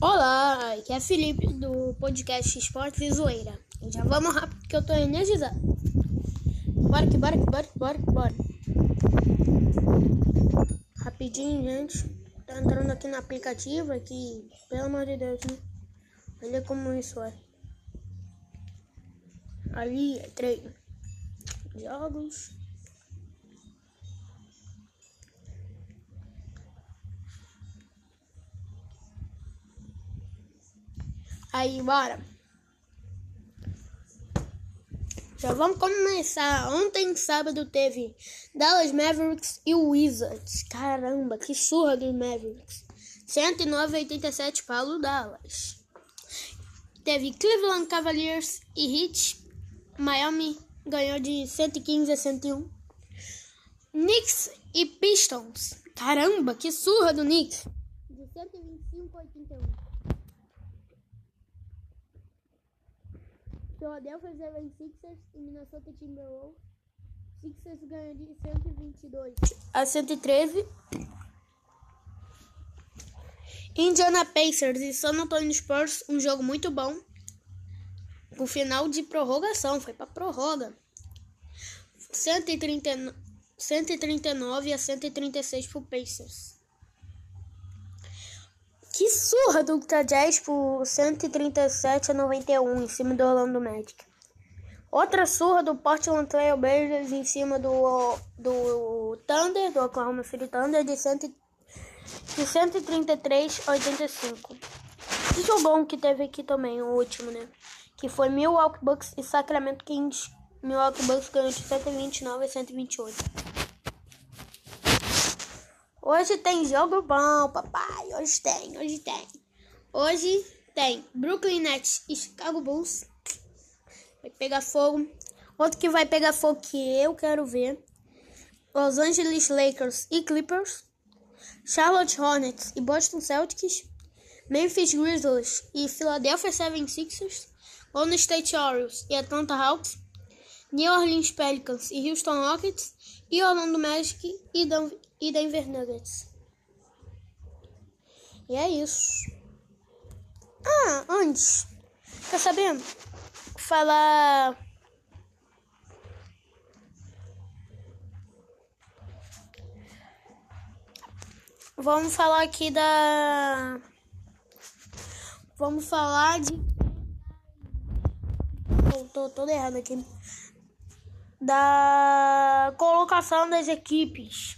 Olá, aqui é Felipe do podcast Esportes e Zoeira. E já vamos rápido que eu tô energizado. Bora que bora que bora que bora que bora. Rapidinho, gente. Tá entrando aqui no aplicativo aqui, pelo amor de Deus, né? Olha como isso é. Ali é treino. Jogos. Aí, bora. Já vamos começar. Ontem, sábado, teve Dallas Mavericks e Wizards. Caramba, que surra dos Mavericks. 109 a 87 para o Dallas. Teve Cleveland Cavaliers e Heat. Miami ganhou de 115 a 101. Knicks e Pistons. Caramba, que surra do Knicks. De 125 a 81. Philadelphia 76ers e Minnesota Timberwolves. Sixers ganhou de 122 a 113. Indiana Pacers e San Antonio Spurs, um jogo muito bom. O final de prorrogação, foi para prorroga. 130, 139 a 136 pro Pacers. Que surra do Utah Jazz por 137 a 91 em cima do Orlando Magic. Outra surra do Portland Trail Blazers em cima do, do Thunder, do Oklahoma City Thunder, de, cento, de 133 a 85. Que jogão que teve aqui também, o último, né? Que foi Milwaukee Bucks e Sacramento Kings. Milwaukee Bucks ganhou de 129 a 128. Hoje tem jogo bom, papai. Hoje tem, hoje tem. Hoje tem Brooklyn Nets e Chicago Bulls. Vai pegar fogo. Outro que vai pegar fogo que eu quero ver. Los Angeles Lakers e Clippers. Charlotte Hornets e Boston Celtics. Memphis Grizzlies e Philadelphia 76ers. Golden State Warriors e Atlanta Hawks. New Orleans Pelicans e Houston Rockets. E Orlando Magic e Denver e Denver Nuggets. E é isso. Ah, antes, quer saber? Falar. Vamos falar aqui da. Vamos falar de. Oh, tô todo errado aqui. Da colocação das equipes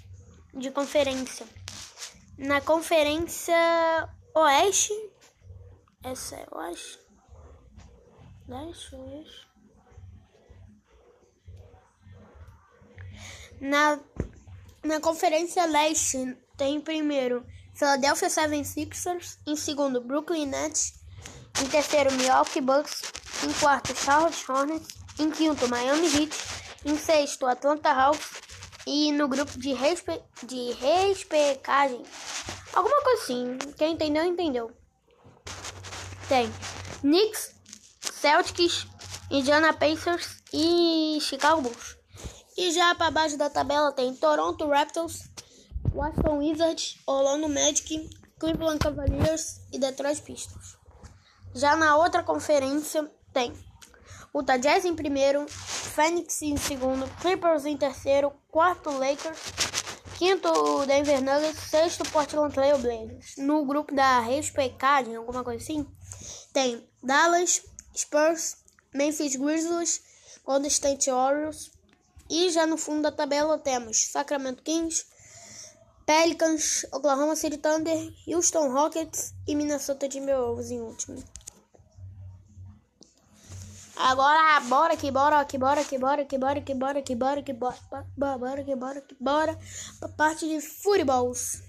de conferência. Na conferência Oeste. Essa é Oeste? Leste, Oeste. Na, na Conferência Leste tem primeiro Philadelphia 76ers, em segundo Brooklyn Nets, em terceiro Milwaukee Bucks, em quarto Charlotte Hornets, em quinto Miami Heat, em sexto Atlanta Hawks, e no grupo de, respe... de respecagem. Alguma coisa assim. Quem entendeu, entendeu. Tem Knicks, Celtics, Indiana Pacers e Chicago Bulls. E já para baixo da tabela tem Toronto Raptors, Washington Wizards, Orlando Magic, Cleveland Cavaliers e Detroit Pistons. Já na outra conferência tem Utah Jazz em primeiro, Phoenix em segundo, Clippers em terceiro, quarto Lakers, quinto Denver Nuggets, sexto Portland Trail Blazers. No grupo da respecagem, alguma coisa assim, tem Dallas, Spurs, Memphis Grizzlies, Golden State Warriors e já no fundo da tabela temos Sacramento Kings, Pelicans, Oklahoma City Thunder, Houston Rockets e Minnesota Timberwolves em último. Agora, bora que bora, que bora, que bora, que bora, que bora, que bora, que bora, bora, que bora, que bora, pra parte de futebols.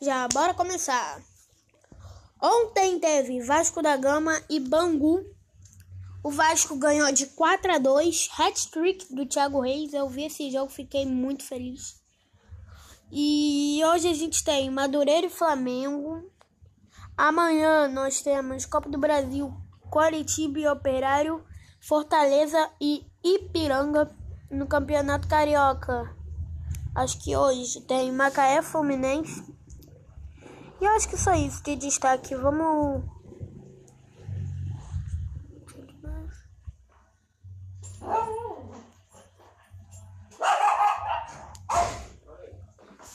Já, bora começar. Ontem teve Vasco da Gama e Bangu. O Vasco ganhou de 4 a 2, hat-trick do Thiago Reis. Eu vi esse jogo, fiquei muito feliz. E hoje a gente tem Madureira e Flamengo. Amanhã nós temos Copa do Brasil, Curitiba e Operário, Fortaleza e Ipiranga no Campeonato Carioca. Acho que hoje tem Macaé Fluminense. E acho que só isso de destaque. Vamos.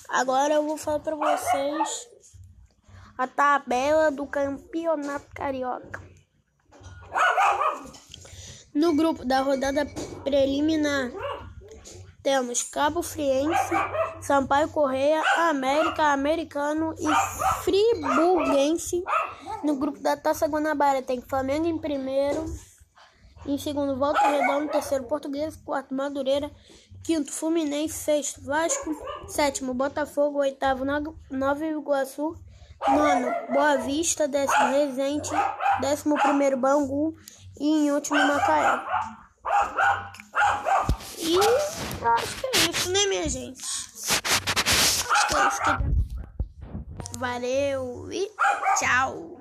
Agora eu vou falar para vocês a tabela do Campeonato Carioca. No grupo da rodada preliminar, temos Cabo Friense, Sampaio Correia, América, Americano e Friburguense. No grupo da Taça Guanabara tem Flamengo em primeiro, em segundo Volta Redonda, terceiro Português, quarto Madureira, quinto Fluminense, sexto Vasco, sétimo Botafogo, oitavo Nova Iguaçu, nono Boa Vista, décimo Resende, décimo primeiro Bangu e em último Macaé. E acho que é isso, né, minha gente? Acho que é isso. Valeu e tchau!